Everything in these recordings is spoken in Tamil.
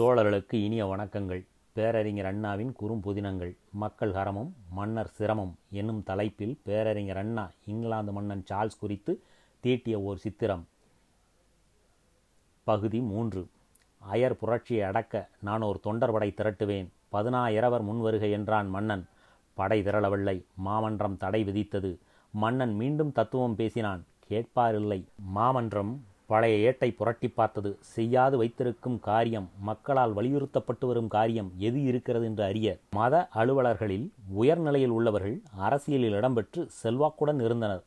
தோழர்களுக்கு இனிய வணக்கங்கள். பேரறிஞர் அண்ணாவின் குறும்புதினங்கள் மக்கள் ஹரமும் மன்னர் சிரமம் என்னும் தலைப்பில் பேரறிஞர் அண்ணா இங்கிலாந்து மன்னன் சார்ல்ஸ் குறித்து தீட்டிய ஓர் சித்திரம். பகுதி மூன்று. அயர் புரட்சியை அடக்க நான் ஒரு தொண்டர் படை திரட்டுவேன். பதினாயிரவர் முன்வருகை என்றான் மன்னன். படை திரளவில்லை. மாமன்றம் தடை விதித்தது. மன்னன் மீண்டும் தத்துவம் பேசினான். கேட்பாரில்லை மாமன்றம் பழைய ஏட்டை புரட்டி பார்த்தது. செய்யாது வைத்திருக்கும் காரியம் மக்களால் வலியுறுத்தப்பட்டு வரும் காரியம் எது இருக்கிறது என்று அறிய மத அலுவலர்களில் உயர்நிலையில் உள்ளவர்கள் அரசியலில் இடம்பெற்று செல்வாக்குடன் இருந்தனர்.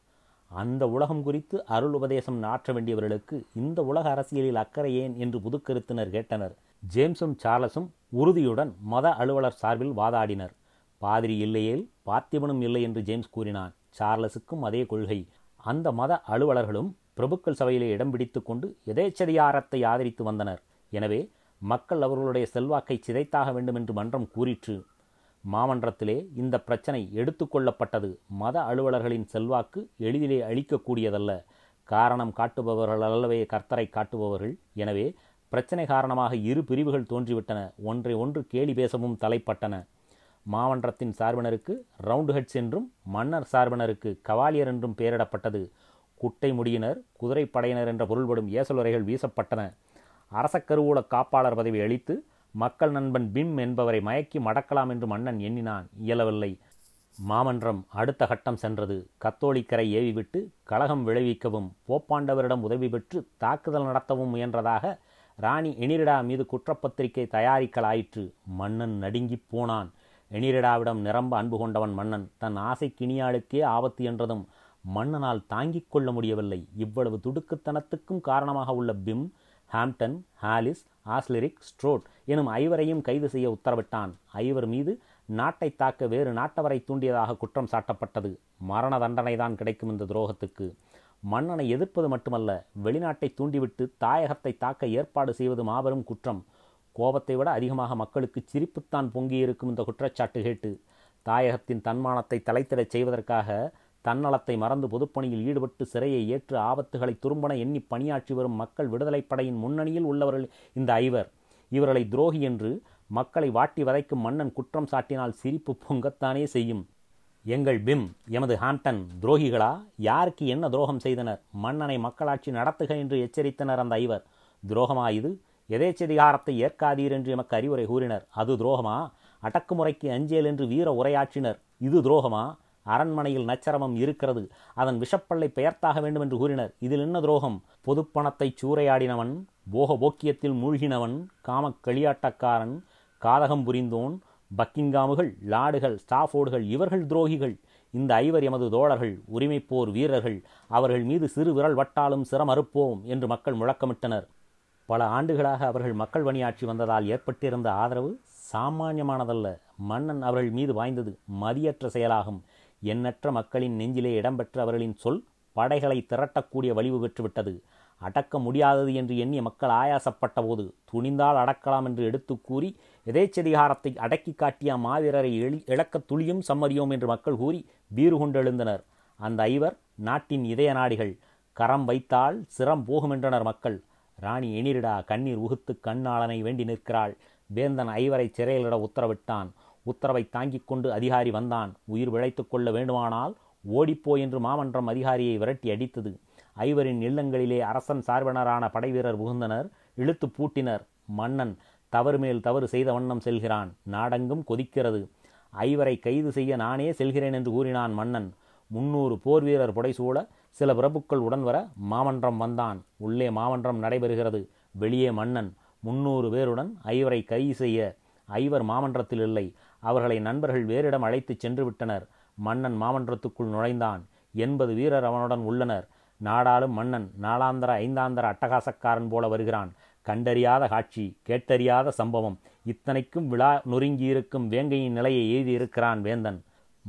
அந்த உலகம் குறித்து அருள் உபதேசம் நாற்ற வேண்டியவர்களுக்கு இந்த உலக அரசியலில் அக்கறை ஏன் என்று புதுக்கருத்தினர் கேட்டனர். ஜேம்ஸும் சார்லஸும் உறுதியுடன் மத அலுவலர் சார்பில் வாதாடினர். பாதிரி இல்லையேல் பார்த்திபனும் இல்லை என்று ஜேம்ஸ் கூறினான். சார்லஸுக்கும் அதே கொள்கை. அந்த மத அலுவலர்களும் பிரபுக்கள் சபையிலே இடம் பிடித்து கொண்டு எதேச்சதிகாரத்தை ஆதரித்து வந்தனர். எனவே மக்கள் அவர்களுடைய செல்வாக்கை சிதைத்தாக வேண்டும் என்று மன்றம் கூறிற்று. மாமன்றத்திலே இந்த பிரச்சனை எடுத்துக்கொள்ளப்பட்டது மத அலுவலர்களின் செல்வாக்கு எளிதிலே அளிக்கக்கூடியதல்ல காரணம் காட்டுபவர்கள் அல்லவே கர்த்தரை காட்டுபவர்கள். எனவே பிரச்சனை காரணமாக இரு பிரிவுகள் தோன்றிவிட்டன. ஒன்றை ஒன்று கேலி பேசவும் தலைப்பட்டன. மாமன்றத்தின் சார்பினருக்கு ரவுண்ட் ஹெட்ஸ் என்றும் மன்னர் சார்பினருக்கு கவாலியர் என்றும் பெயரிடப்பட்டது. குட்டை முடியினர் குதிரைப்படையினர் என்ற பொருள்படும் ஏசலுரைகள் வீசப்பட்டன. அரசக்கருவூல காப்பாளர் பதவி அளித்து மக்கள் நண்பன் பிம் என்பவரை மயக்கி மடக்கலாம் என்று மன்னன் எண்ணினான். இயலவில்லை. மாமன்றம் அடுத்த கட்டம் சென்றது. கத்தோலிக்கரை ஏவிவிட்டு கலகம் விளைவிக்கவும் போப்பாண்டவரிடம் உதவி பெற்று தாக்குதல் நடத்தவும் முயன்றதாக ராணி எனிரிடா மீது குற்றப்பத்திரிகை தயாரிக்கலாயிற்று மன்னன் நடுங்கிப் போனான். எனிரிடாவிடம் நிரம்ப அன்பு கொண்டவன் மன்னன் தன் ஆசை கிணியாளுக்கே ஆபத்து என்றதும் மன்னனால் தாங்கிக் கொள்ள முடியவில்லை. இவ்வளவு துடுக்குத்தனத்துக்கும் காரணமாக உள்ள பிம் ஹாம்டன் ஹாலிஸ் ஆஸ்லிரிக் ஸ்ட்ரோட் எனும் ஐவரையும் கைது செய்ய உத்தரவிட்டான். ஐவர் மீது நாட்டை தாக்க வேறு நாட்டவரை தூண்டியதாக குற்றம் சாட்டப்பட்டது. மரண தண்டனைதான் கிடைக்கும் இந்த துரோகத்துக்கு. மன்னனை எதிர்ப்பது மட்டுமல்ல வெளிநாட்டை தூண்டிவிட்டு தாயகத்தை தாக்க ஏற்பாடு செய்வது மாபெரும் குற்றம். கோபத்தை விட அதிகமாக மக்களுக்கு சிரிப்புத்தான் பொங்கியிருக்கும் இந்த குற்றச்சாட்டு கேட்டு தாயகத்தின் தன்மானத்தை தலைத்திடச் செய்வதற்காக தன்னலத்தை மறந்து பொதுப்பணியில் ஈடுபட்டு சிறையை ஏற்று ஆபத்துகளை துரும்பன எண்ணி பணியாற்றி வரும் மக்கள் விடுதலைப் படையின் முன்னணியில் உள்ளவர்கள் இந்த ஐவர். இவர்களை துரோகி என்று மக்களை வாட்டி வதைக்கும் மன்னன் குற்றம் சாட்டினால் சிரிப்பு பொங்கத்தானே செய்யும். எங்கள் பிம் எமது ஹாண்டன் துரோகிகளா? யாருக்கு என்ன துரோகம் செய்தனர்? மன்னனை மக்களாட்சி நடத்துக என்று எச்சரித்தனர் அந்த ஐவர். துரோகமா இது? எதேச்சதிகாரத்தை ஏற்காதீர் என்று எமக்கு அறிவுரை கூறினர். அது துரோகமா? அடக்குமுறைக்கு அஞ்சேல் என்று வீர உரையாற்றினர். இது துரோகமா? அரண்மனையில் நச்சரமம் இருக்கிறது. அதன் விஷப்பல்லை பெயர்த்தாக வேண்டும் என்று கூறினர். இதில் என்ன துரோகம்? பொதுப்பணத்தை சூறையாடினவன் போக போக்கியத்தில் மூழ்கினவன் காமக் களியாட்டக்காரன் காதகம் புரிந்தோன் பக்கிங்காமுகள் லாடுகள் ஸ்டாஃபோர்டுகள் இவர்கள் துரோகிகள். இந்த ஐவர் எமது தோழர்கள் உரிமைப்போர் வீரர்கள். அவர்கள் மீது சிறு விரல் வட்டாலும் சிரமறுப்போம் என்று மக்கள் முழக்கமிட்டனர். பல ஆண்டுகளாக அவர்கள் மக்கள் பணியாற்றி வந்ததால் ஏற்பட்டிருந்த ஆதரவு சாமானியமானதல்ல. மன்னன் அவர்கள் மீது வாய்ந்தது மதியற்ற செயலாகும். எண்ணற்ற மக்களின் நெஞ்சிலே இடம்பெற்ற அவர்களின் சொல் படைகளை திரட்டக்கூடிய வலிவு பெற்றுவிட்டது. அடக்க முடியாதது என்று எண்ணிய மக்கள் ஆயாசப்பட்ட போது துணிந்தால் அடக்கலாம் என்று எடுத்து கூறி எதேச்சதிகாரத்தை அடக்கி காட்டிய மாவீரரை எளி இழக்க துளியும் சம்மதியோம் என்று மக்கள் கூறி வீறு கொண்டெழுந்தனர் அந்த ஐவர் நாட்டின் இதய நாடிகள் கரம் வைத்தால் சிரம் போகுமென்றனர் மக்கள். ராணி எனிரிடா கண்ணீர் உகுத்து கண்ணாளனை வேண்டி நிற்கிறாள். வேந்தன் ஐவரை சிறையிலிட உத்தரவிட்டான். உத்தரவை தாங்கிக் கொண்டு அதிகாரி வந்தான். உயிர் விழைத்து கொள்ள வேண்டுமானால் ஓடிப்போ என்று மாமன்றம் அதிகாரியை விரட்டி அடித்தது. ஐவரின் இல்லங்களிலே அரசன் சார்பினரான படைவீரர் புகுந்தனர். இழுத்து பூட்டினர். மன்னன் தவறு மேல் தவறு செய்த வண்ணம் செல்கிறான். நாடெங்கும் கொதிக்கிறது. ஐவரை கைது செய்ய நானே செல்கிறேன் என்று கூறினான் மன்னன். முன்னூறு போர் வீரர் புடைசூழ சில பிரபுக்கள் உடன் வர மாமன்றம் வந்தான். உள்ளே மாமன்றம் நடைபெறுகிறது. வெளியே மன்னன். முன்னூறு பேருடன் ஐவரை கைது செய்ய. ஐவர் மாமன்றத்தில் இல்லை. அவர்களை நண்பர்கள் வேறிடம் அழைத்துச் சென்று விட்டனர் மன்னன் மாமன்றத்துக்குள் நுழைந்தான். எண்பது வீரர் அவனுடன் உள்ளனர். நாடாளும் மன்னன் நாளாந்தர ஐந்தாந்தர அட்டகாசக்காரன் போல வருகிறான். கண்டறியாத காட்சி கேட்டறியாத சம்பவம். இத்தனைக்கும் விழா நொறுங்கியிருக்கும் வேங்கையின் நிலையை எழுதியிருக்கிறான் வேந்தன்.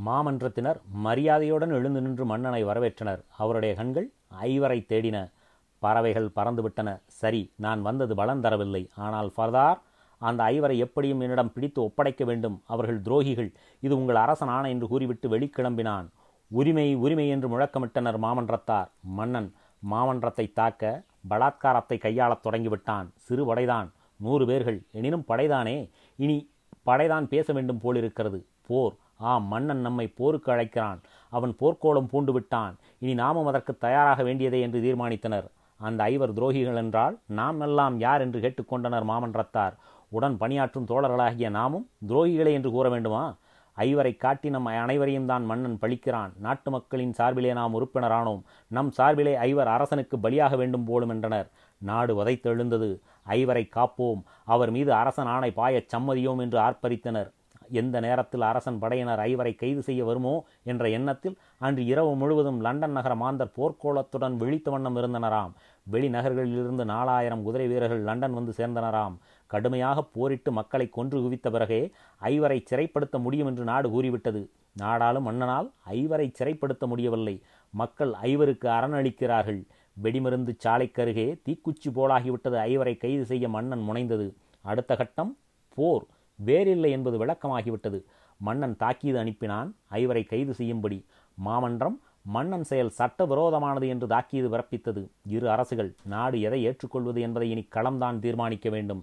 மாமன்றத்தினர் மரியாதையுடன் எழுந்து நின்று மன்னனை வரவேற்றனர். அவருடைய கண்கள் ஐவரை தேடின. பறவைகள் பறந்துவிட்டன. சரி நான் வந்தது பலன் தரவில்லை. ஆனால் ஃபர்தார் அந்த ஐவரை எப்படியும் என்னிடம் பிடித்து ஒப்படைக்க வேண்டும். அவர்கள் துரோகிகள். இது உங்கள் அரசன் என்று கூறிவிட்டு வெளிக்கிளம்பினான். உரிமை உரிமை என்று முழக்கமிட்டனர் மாமன்றத்தார். மன்னன் மாமன்றத்தை தாக்க பலாத்காரத்தை கையாளத் தொடங்கிவிட்டான். சிறு படைதான். நூறு பேர்கள். எனினும் படைதானே? இனி படைதான் பேச வேண்டும் போலிருக்கிறது. போர். ஆம் மன்னன் நம்மை போருக்கு அழைக்கிறான். அவன் போர்க்கோளம் பூண்டு விட்டான் இனி நாமும் அதற்கு தயாராக வேண்டியதே என்று தீர்மானித்தனர். அந்த ஐவர் துரோகிகள் என்றால் நாம் எல்லாம் யார் என்று கேட்டுக்கொண்டனர் மாமன்றத்தார். உடன் பணியாற்றும் தோழர்களாகிய நாமும் துரோகிகளே என்று கூற வேண்டுமா? ஐவரை காட்டி நம் அனைவரையும் தான் மன்னன் பழிக்கிறான். நாட்டு மக்களின் சார்பிலே நாம் உறுப்பினரானோம். நம் சார்பிலே ஐவர் அரசனுக்கு பலியாக வேண்டும் போலும் என்றனர். நாடு வதைத்தெழுந்தது. ஐவரை காப்போம். அவர் மீது அரசன் ஆணை பாயச் சம்மதியோம் என்று ஆர்ப்பரித்தனர். எந்த நேரத்தில் அரசன் படையினர் ஐவரை கைது செய்ய வருமோ என்ற எண்ணத்தில் அன்று இரவு முழுவதும் லண்டன் நகர மாந்தர் போர்க்கோளத்துடன் விழித்த வண்ணம் இருந்தனராம். வெளிநகர்களிலிருந்து நாலாயிரம் குதிரை வீரர்கள் லண்டன் வந்து சேர்ந்தனராம். கடுமையாக போரிட்டு மக்களை கொன்று குவித்த பிறகே ஐவரை சிறைப்படுத்த முடியும் என்று நாடு கூறிவிட்டது. நாடாலும் மன்னனால் ஐவரை சிறைப்படுத்த முடியவில்லை. மக்கள் ஐவருக்கு அரணளிக்கிறார்கள். வெடிமருந்து சாலைக்கருகே தீக்குச்சி போலாகிவிட்டது ஐவரை கைது செய்ய மன்னன் முனைந்தது. அடுத்த கட்டம் போர் வேறில்லை என்பது விளக்கமாகிவிட்டது. மன்னன் தாக்கீது அனுப்பினான். ஐவரை கைது செய்யும்படி. மாமன்றம் மன்னன் செயல் சட்டவிரோதமானது என்று தாக்கியது பிறப்பித்தது. இரு அரசுகள் நாடு எதை ஏற்றுக்கொள்வது என்பதை இனி களம்தான் தீர்மானிக்க வேண்டும்.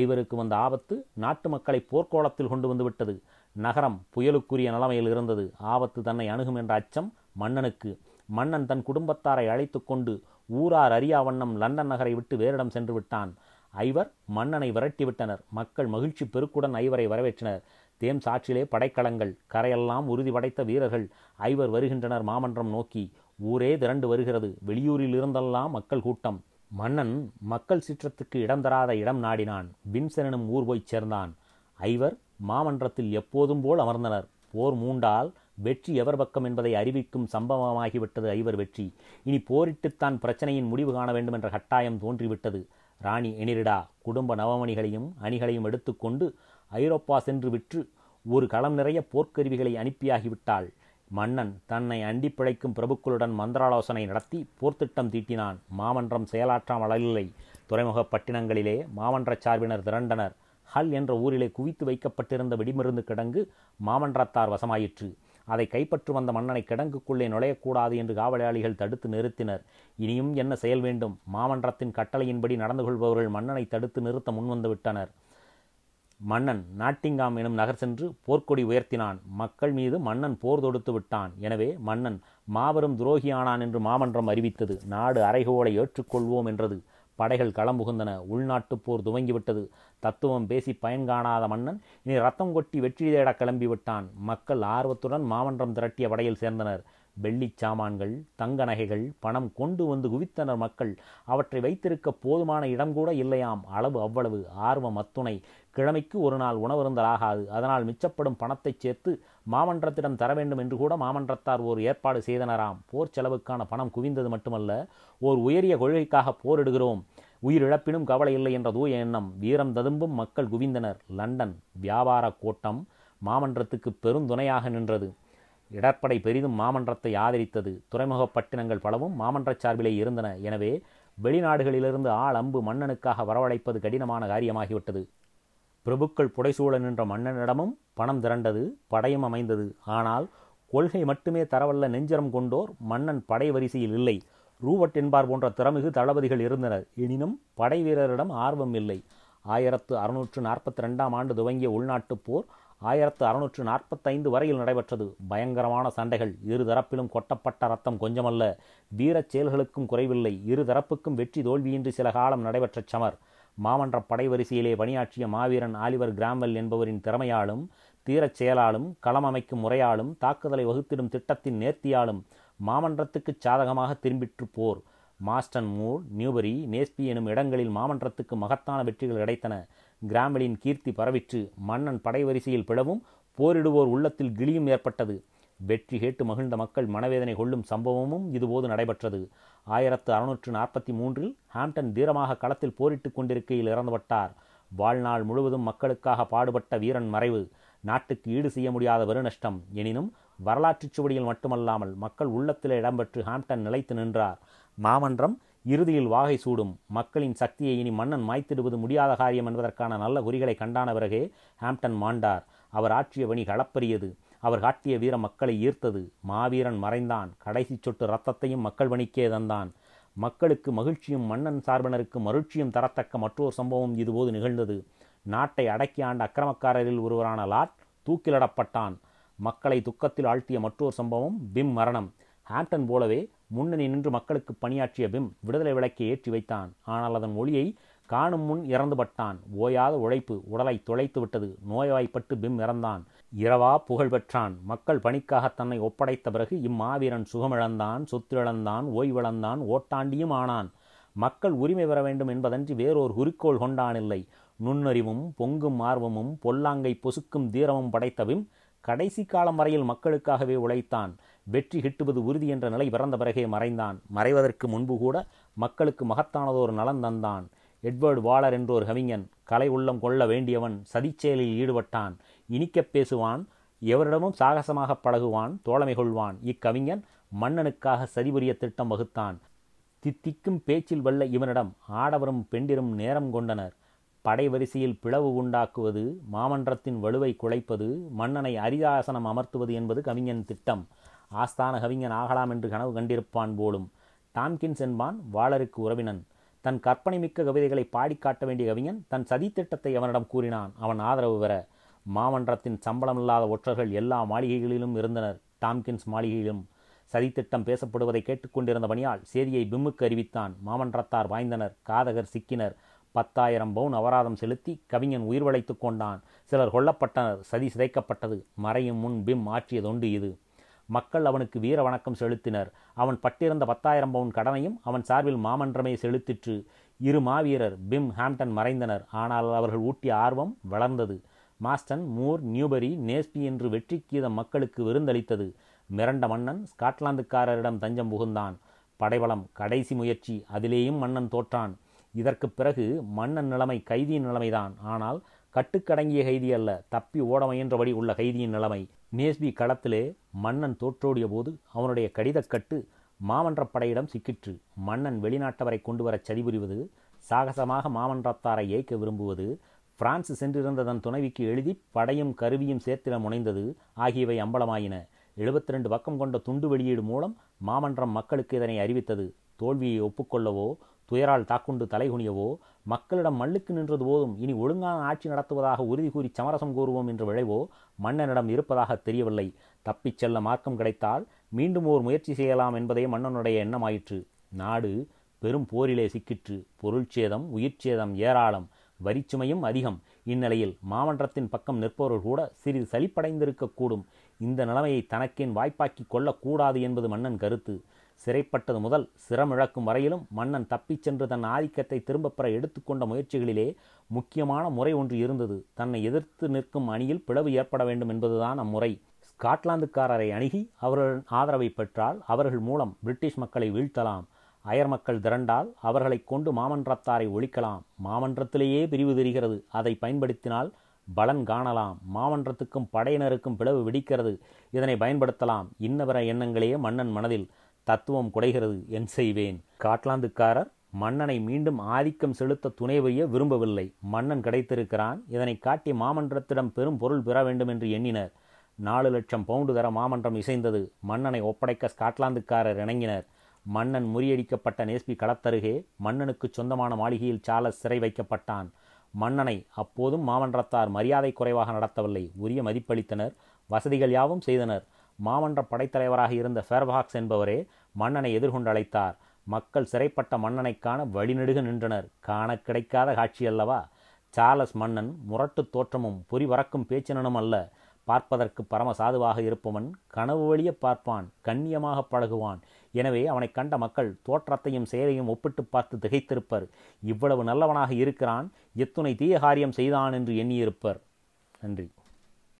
ஐவருக்கு வந்த ஆபத்து நாட்டு மக்களை போர்க்கோளத்தில் கொண்டு வந்துவிட்டது நகரம் புயலுக்குரிய நிலைமையில் இருந்தது. ஆபத்து தன்னை அணுகும் என்ற அச்சம் மன்னனுக்கு. மன்னன் தன் குடும்பத்தாரை அழைத்து கொண்டு ஊரார் அறியா வண்ணம் லண்டன் நகரை விட்டு வேறிடம் சென்று விட்டான். ஐவர் மன்னனை விரட்டிவிட்டனர். மக்கள் மகிழ்ச்சி பெருக்குடன் ஐவரை வரவேற்றனர். தேம் சாற்றிலே படைக்கலங்கள் கரையெல்லாம் உறுதி படைத்த வீரர்கள். ஐவர் வருகின்றனர் மாமன்றம் நோக்கி. ஊரே திரண்டு வருகிறது. வெளியூரில் இருந்தெல்லாம் மக்கள் கூட்டம். மன்னன் மக்கள் சீற்றத்துக்கு இடம் தராத இடம் நாடினான். வின்செனும் ஊர் போய்ச் சேர்ந்தான். ஐவர் மாமன்றத்தில் எப்போதும் போல் அமர்ந்தனர். போர் மூண்டால் வெற்றி எவர் பக்கம் என்பதை அறிவிக்கும் சம்பவமாகிவிட்டது ஐவர் வெற்றி. இனி போரிட்டுத்தான் பிரச்சனையின் முடிவு காண வேண்டும் என்ற கட்டாயம் தோன்றிவிட்டது. ராணி எனிரிடா. குடும்ப நவமணிகளையும் அணிகளையும் எடுத்துக்கொண்டு ஐரோப்பா சென்று விற்று ஒரு களம் நிறைய போர்க்கருவிகளை அனுப்பியாகிவிட்டாள். மன்னன் தன்னை அண்டி பிழைக்கும் பிரபுக்களுடன் மந்திராலோசனை நடத்தி போர்த்திட்டம் தீட்டினான். மாமன்றம் செயலாற்றாம் இல்லை துறைமுகப் பட்டினங்களிலே மாமன்ற சார்பினர் திரண்டனர். ஹல் என்ற ஊரிலே குவித்து வைக்கப்பட்டிருந்த வெடிமருந்து கிடங்கு மாமன்றத்தார் வசமாயிற்று. அதை கைப்பற்று வந்த மன்னனை கிடங்குக்குள்ளே நுழையக்கூடாது என்று காவலாளிகள் தடுத்து நிறுத்தினர். இனியும் என்ன செயல் வேண்டும்? மாமன்றத்தின் கட்டளையின்படி நடந்து கொள்பவர்கள் மன்னனை தடுத்து நிறுத்த முன்வந்து விட்டனர் மன்னன் நாட்டிங்காம் எனும் நகர் சென்று போர்க்கொடி உயர்த்தினான். மக்கள் மீது மன்னன் போர் தொடுத்து விட்டான். எனவே மன்னன் மாபெரும் துரோகியானான் என்று மாமன்றம் அறிவித்தது. நாடு அறைகோலை ஏற்றுக்கொள்வோம் என்றது. படைகள் களம் புகுந்தன உள்நாட்டுப் போர் துவங்கிவிட்டது. தத்துவம் பேசி பயன் காணாத மன்னன் இனி ரத்தம் கொட்டி வெற்றி தேட கிளம்பி விட்டான் மக்கள் ஆர்வத்துடன் மாமன்றம் திரட்டிய படையில் சேர்ந்தனர். வெள்ளிச் சாமான்கள் தங்க நகைகள் பணம் கொண்டு வந்து குவித்தனர் மக்கள். அவற்றை வைத்திருக்க போதுமான இடம் கூட இல்லையாம். அளவு அவ்வளவு. ஆர்வம் அத்துணை. கிழமைக்கு ஒரு நாள் உணவருந்தலாகாது அதனால் மிச்சப்படும் பணத்தைச் சேர்த்து மாமன்றத்திடம் தர வேண்டும் என்று கூட மாமன்றத்தார் ஓர் ஏற்பாடு செய்தனராம். போர் செலவுக்கான பணம் குவிந்தது மட்டுமல்ல ஓர் உயரிய கொள்கைக்காக போரிடுகிறோம். உயிரிழப்பினும் கவலை இல்லை என்ற தூய எண்ணம். வீரம் ததும்பும் மக்கள் குவிந்தனர். லண்டன் வியாபார கோட்டம் மாமன்றத்துக்கு பெருந்துணையாக நின்றது. இடர்படை பெரிதும் மாமன்றத்தை ஆதரித்தது. துறைமுகப் பட்டினங்கள் பலவும் மாமன்ற சார்பிலே இருந்தன. எனவே வெளிநாடுகளிலிருந்து ஆள் அம்பு மன்னனுக்காக வரவழைப்பது கடினமான காரியமாகிவிட்டது. பிரபுக்கள் புடைசூழ நின்ற மன்னனிடமும் பணம் திரண்டது படையும் அமைந்தது. ஆனால் கொள்கை மட்டுமே தரவல்ல நெஞ்சரம் கொண்டோர் மன்னன் படை வரிசையில் இல்லை. ரூபட் என்பார் போன்ற திறமிகு தளபதிகள் இருந்தனர். எனினும் படை வீரரிடம் ஆர்வம் இல்லை. ஆயிரத்து அறுநூற்று நாற்பத்தி ரெண்டாம் ஆண்டு துவங்கிய உள்நாட்டுப் போர் ஆயிரத்து அறுநூற்று நாற்பத்தைந்து வரையில் நடைபெற்றது. பயங்கரமான சண்டைகள். இரு தரப்பிலும் கொட்டப்பட்ட ரத்தம் கொஞ்சமல்ல. வீரச் செயல்களுக்கும் குறைவில்லை. இரு தரப்புக்கும் வெற்றி தோல்வியின்றி சில காலம் நடைபெற்ற சமர். மாமன்ற படை வரிசையிலே பணியாற்றிய மாவீரன் ஆலிவர் கிராம்வெல் என்பவரின் திறமையாலும் தீரச் செயலாலும் களம் அமைக்கும் முறையாலும் தாக்குதலை வகுத்திடும் திட்டத்தின் நேர்த்தியாலும் மாமன்றத்துக்கு சாதகமாக திரும்பிற்று போர். மாஸ்டன் மூர் நியூபரி நேஸ்பி எனும் இடங்களில் மாமன்றத்துக்கு மகத்தான வெற்றிகள் கிடைத்தன. கிராம்வெலின் கீர்த்தி பரவிற்று. மன்னன் படை வரிசையில் பிளவும் போரிடுவோர் உள்ளத்தில் கிளியும் ஏற்பட்டது. வெற்றி கேட்டு மகிழ்ந்த மக்கள் மனவேதனை கொள்ளும் சம்பவமும் இதுபோது நடைபெற்றது. ஆயிரத்து அறுநூற்று நாற்பத்தி மூன்றில் ஹாம்டன் தீரமாக களத்தில் போரிட்டுக் கொண்டிருக்கையில் இறந்துவிட்டார் வாழ்நாள் முழுவதும் மக்களுக்காக பாடுபட்ட வீரன் மறைவு. நாட்டுக்கு ஈடு செய்ய முடியாத வெறுநஷ்டம் எனினும் வரலாற்றுச் சுவடியில் மட்டுமல்லாமல் மக்கள் உள்ளத்திலே இடம்பெற்று ஹாம்டன் நிலைத்து நின்றார். மாமன்றம் இறுதியில் வாகை சூடும். மக்களின் சக்தியை இனி மன்னன் மாய்த்திடுவது முடியாத காரியம் என்பதற்கான நல்ல குறிகளை கண்டான பிறகே ஹாம்டன் மாண்டார். அவர் ஆற்றிய பணி களப்பரியது. அவர் காட்டிய வீர மக்களை ஈர்த்தது. மாவீரன் மறைந்தான். கடைசி சொட்டு ரத்தத்தையும் மக்கள் பணிக்கே தந்தான். மக்களுக்கு மகிழ்ச்சியும் மன்னன் சார்பினருக்கு மகிழ்ச்சியும் தரத்தக்க மற்றொரு சம்பவம் இதுபோது நிகழ்ந்தது. நாட்டை அடக்கி ஆண்ட அக்கிரமக்காரரில் ஒருவரான லாட் தூக்கிலிடப்பட்டான். மக்களை துக்கத்தில் ஆழ்த்திய மற்றொரு சம்பவம் பிம் மரணம். ஹாம்டன் போலவே முன்னணி நின்று மக்களுக்கு பணியாற்றிய பிம் விடுதலை விளக்கை ஏற்றி வைத்தான். ஆனால் அதன் ஒளியை காணும் முன் இறந்துபட்டான். ஓயாத உழைப்பு உடலை துளைத்து விட்டது நோய்வாய்ப்பட்டு பிம் இறந்தான். இரவா புகழ் பெற்றான். மக்கள் பணிக்காக தன்னை ஒப்படைத்த பிறகு இம்மாவீரன் சுகமிழந்தான் சொத்திழந்தான் ஓய்விழந்தான் ஓட்டாண்டியும் ஆனான். மக்கள் உரிமை பெற வேண்டும் என்பதன்றி வேறொரு குறிக்கோள் கொண்டானில்லை. நுண்ணறிவும் பொங்கும் ஆர்வமும் பொல்லாங்கை பொசுக்கும் தீரமும் படைத்தவும் கடைசி காலம் வரையில் மக்களுக்காகவே உழைத்தான். வெற்றி கிட்டுவது உறுதி என்ற நிலை பிறந்த பிறகே மறைந்தான். மறைவதற்கு முன்பு கூட மக்களுக்கு மகத்தானதோர் நலன் தந்தான். எட்வர்டு வாலர் என்றொரு கவிஞன் கலை உள்ளம் கொள்ள வேண்டியவன் சதிச்செயலில் ஈடுபட்டான். இனிக்கப் பேசுவான் எவரிடமும் சாகசமாக பழகுவான் தோழமை கொள்வான். இக்கவிஞன் மன்னனுக்காக சரிபுரிய திட்டம் வகுத்தான். தித்திக்கும் பேச்சில் வல்ல இவனிடம் ஆடவரும் பெண்டிரும் நேரம் கொண்டனர். படை வரிசையில் பிளவு உண்டாக்குவது மாமன்றத்தின் வலுவை குலைப்பது மன்னனை அரிதாசனம் அமர்த்துவது என்பது கவிஞன் திட்டம். ஆஸ்தான கவிஞன் ஆகலாம் என்று கனவு கண்டிருப்பான் போலும். டாம்கின்ஸ் என்பான் வாளருக்கு உறவினன். தன் கற்பனை மிக்க கவிதைகளை பாடி காட்ட வேண்டிய கவிஞன் தன் சதித்திட்டத்தை அவனிடம் கூறினான். அவன் ஆதரவு பெற. மாமன்றத்தின் சம்பளமில்லாத ஒற்றர்கள் எல்லா மாளிகைகளிலும் இருந்தனர். டாம்கின்ஸ் மாளிகையிலும் சதித்திட்டம் பேசப்படுவதை கேட்டுக்கொண்டிருந்த பணியால் செய்தியை பிம்முக்கு அறிவித்தான். மாமன்றத்தார் வாய்ந்தனர். காதகர் சிக்கினர். பத்தாயிரம் பவுன் அபராதம் செலுத்தி கவிஞன் உயிர் வளைத்துக் கொண்டான். சிலர் கொல்லப்பட்டனர். சதி சிதைக்கப்பட்டது. மறையும் முன் பிம் ஆற்றிய தொண்டு இது. மக்கள் அவனுக்கு வீர வணக்கம் செலுத்தினர். அவன் பட்டிருந்த பத்தாயிரம் பவுன் கடனையும் அவன் சார்பில் மாமன்றமே செலுத்திற்று. இரு மாவீரர் பிம் ஹாம்டன் மறைந்தனர். ஆனால் அவர்கள் ஊட்டிய ஆர்வம் வளர்ந்தது. மாஸ்டன் மூர் நியூபரி நேஸ்பி என்று வெற்றி கீதம் மக்களுக்கு விருந்தளித்தது. மிரண்ட மன்னன் ஸ்காட்லாந்துக்காரரிடம் தஞ்சம் புகுந்தான். படைபலம் கடைசி முயற்சி அதிலேயும் மன்னன் தோற்றான். இதற்கு பிறகு மன்னன் நிலைமை கைதியின் நிலைமைதான். ஆனால் கட்டுக்கடங்கிய கைதி அல்ல தப்பி ஓட முயன்றபடி உள்ள கைதியின் நிலைமை. நேஸ்பி களத்திலே மன்னன் தோற்றோடிய போது அவனுடைய கடிதக்கட்டு மாமன்றப் படையிடம் சிக்கிற்று. மன்னன் வெளிநாட்டவரை கொண்டு வரச் சதிபுரிவது சாகசமாக மாமன்றத்தாரை ஏய்க்க விரும்புவது பிரான்ஸ் சென்றிருந்த தன் துணைவிக்கு எழுதி படையும் கருவியும் சேர்த்திட முனைந்தது ஆகியவை அம்பலமாயின. எழுபத்தி ரெண்டு பக்கம் கொண்ட துண்டு வெளியீடு மூலம் மாமன்றம் மக்களுக்கு இதனை அறிவித்தது. தோல்வியை ஒப்புக்கொள்ளவோ துயரால் தாக்குண்டு தலைகுனியவோ மக்களிடம் மல்லுக்கு நின்றது போதும் இனி ஒழுங்கான ஆட்சி நடத்துவதாக உறுதி கூறி சமரசம் கூறுவோம் என்ற விளைவோ மன்னனிடம் இருப்பதாக தெரியவில்லை. தப்பிச் செல்ல மார்க்கம் கிடைத்தால் மீண்டும் ஓர் முயற்சி செய்யலாம் என்பதே மன்னனுடைய எண்ணமாயிற்று. நாடு பெரும் போரிலே சிக்கிற்று. பொருள்சேதம் உயிர்ச்சேதம் ஏராளம். வரிச்சுமையும் அதிகம். இந்நிலையில் மாமன்றத்தின் பக்கம் நிற்பவர்கள் கூட சிறிது சலிப்படைந்திருக்கக்கூடும். இந்த நிலைமையை தனக்கேன் வாய்ப்பாக்கி கொள்ளக்கூடாது என்பது மன்னன் கருத்து. சிறைப்பட்டது முதல் சிரமிழக்கும் வரையிலும் மன்னன் தப்பிச் சென்று தன் ஆதிக்கத்தை திரும்பப் பெற எடுத்துக்கொண்ட முயற்சிகளிலே முக்கியமான முறை ஒன்று இருந்தது. தன்னை எதிர்த்து நிற்கும் அணியில் பிளவு ஏற்பட வேண்டும் என்பதுதான் அம்முறை. ஸ்காட்லாந்துக்காரரை அணுகி அவர்களின் ஆதரவை பெற்றால் அவர்கள் மூலம் பிரிட்டிஷ் மக்களை வீழ்த்தலாம். அயர் மக்கள் திரண்டால் அவர்களை கொண்டு மாமன்றத்தாரை ஒழிக்கலாம். மாமன்றத்திலேயே பிரிவு தெரிகிறது. அதை பயன்படுத்தினால் பலன் காணலாம். மாமன்றத்துக்கும் படையினருக்கும் பிளவு வெடிக்கிறது. இதனை பயன்படுத்தலாம். இன்னவர எண்ணங்களே மன்னன் மனதில். தத்துவம் குடைகிறது என் செய்வேன். காட்லாந்துக்காரர் மன்னனை மீண்டும் ஆதிக்கம் செலுத்த துணைவைய விரும்பவில்லை. மன்னன் கிடைத்திருக்கிறான். இதனை காட்டி மாமன்றத்திடம் பெரும் பொருள் பெற வேண்டும் என்று எண்ணினர். நாலு லட்சம் பவுண்டு தர மாமன்றம் இசைந்தது. மன்னனை ஒப்படைக்க ஸ்காட்லாந்துக்காரர் இணங்கினர். மன்னன் முறியடிக்கப்பட்ட நேஸ்பி களத்தருகே மன்னனுக்கு சொந்தமான மாளிகையில் சார்லஸ் சிறை வைக்கப்பட்டான். மன்னனை அப்போதும் மாமன்றத்தார் மரியாதை குறைவாக நடத்தவில்லை. உரிய மதிப்பளித்தனர். வசதிகள் யாவும் செய்தனர். மாமன்ற படைத்தலைவராக இருந்த ஃபேர்பாக்ஸ் என்பவரே மன்னனை எதிர்கொண்டு அழைத்தார். மக்கள் சிறைப்பட்ட மன்னனை காண வழிநெடுக நின்றனர். காண கிடைக்காத காட்சி அல்லவா? சார்லஸ் மன்னன் முரட்டு தோற்றமும் பொறி வறக்கும் பேச்சினனும் அல்ல. பார்ப்பதற்கு பரம சாதுவாக இருப்பவன் கனவு வழிய பார்ப்பான் கண்ணியமாக பழகுவான். எனவே அவனை கண்ட மக்கள் தோற்றத்தையும் செயலையும் ஒப்பிட்டு பார்த்து திகைத்திருப்பர். இவ்வளவு நல்லவனாக இருக்கிறான் எத்துணை தீய காரியம் செய்தான் என்று எண்ணியிருப்பர். நன்றி.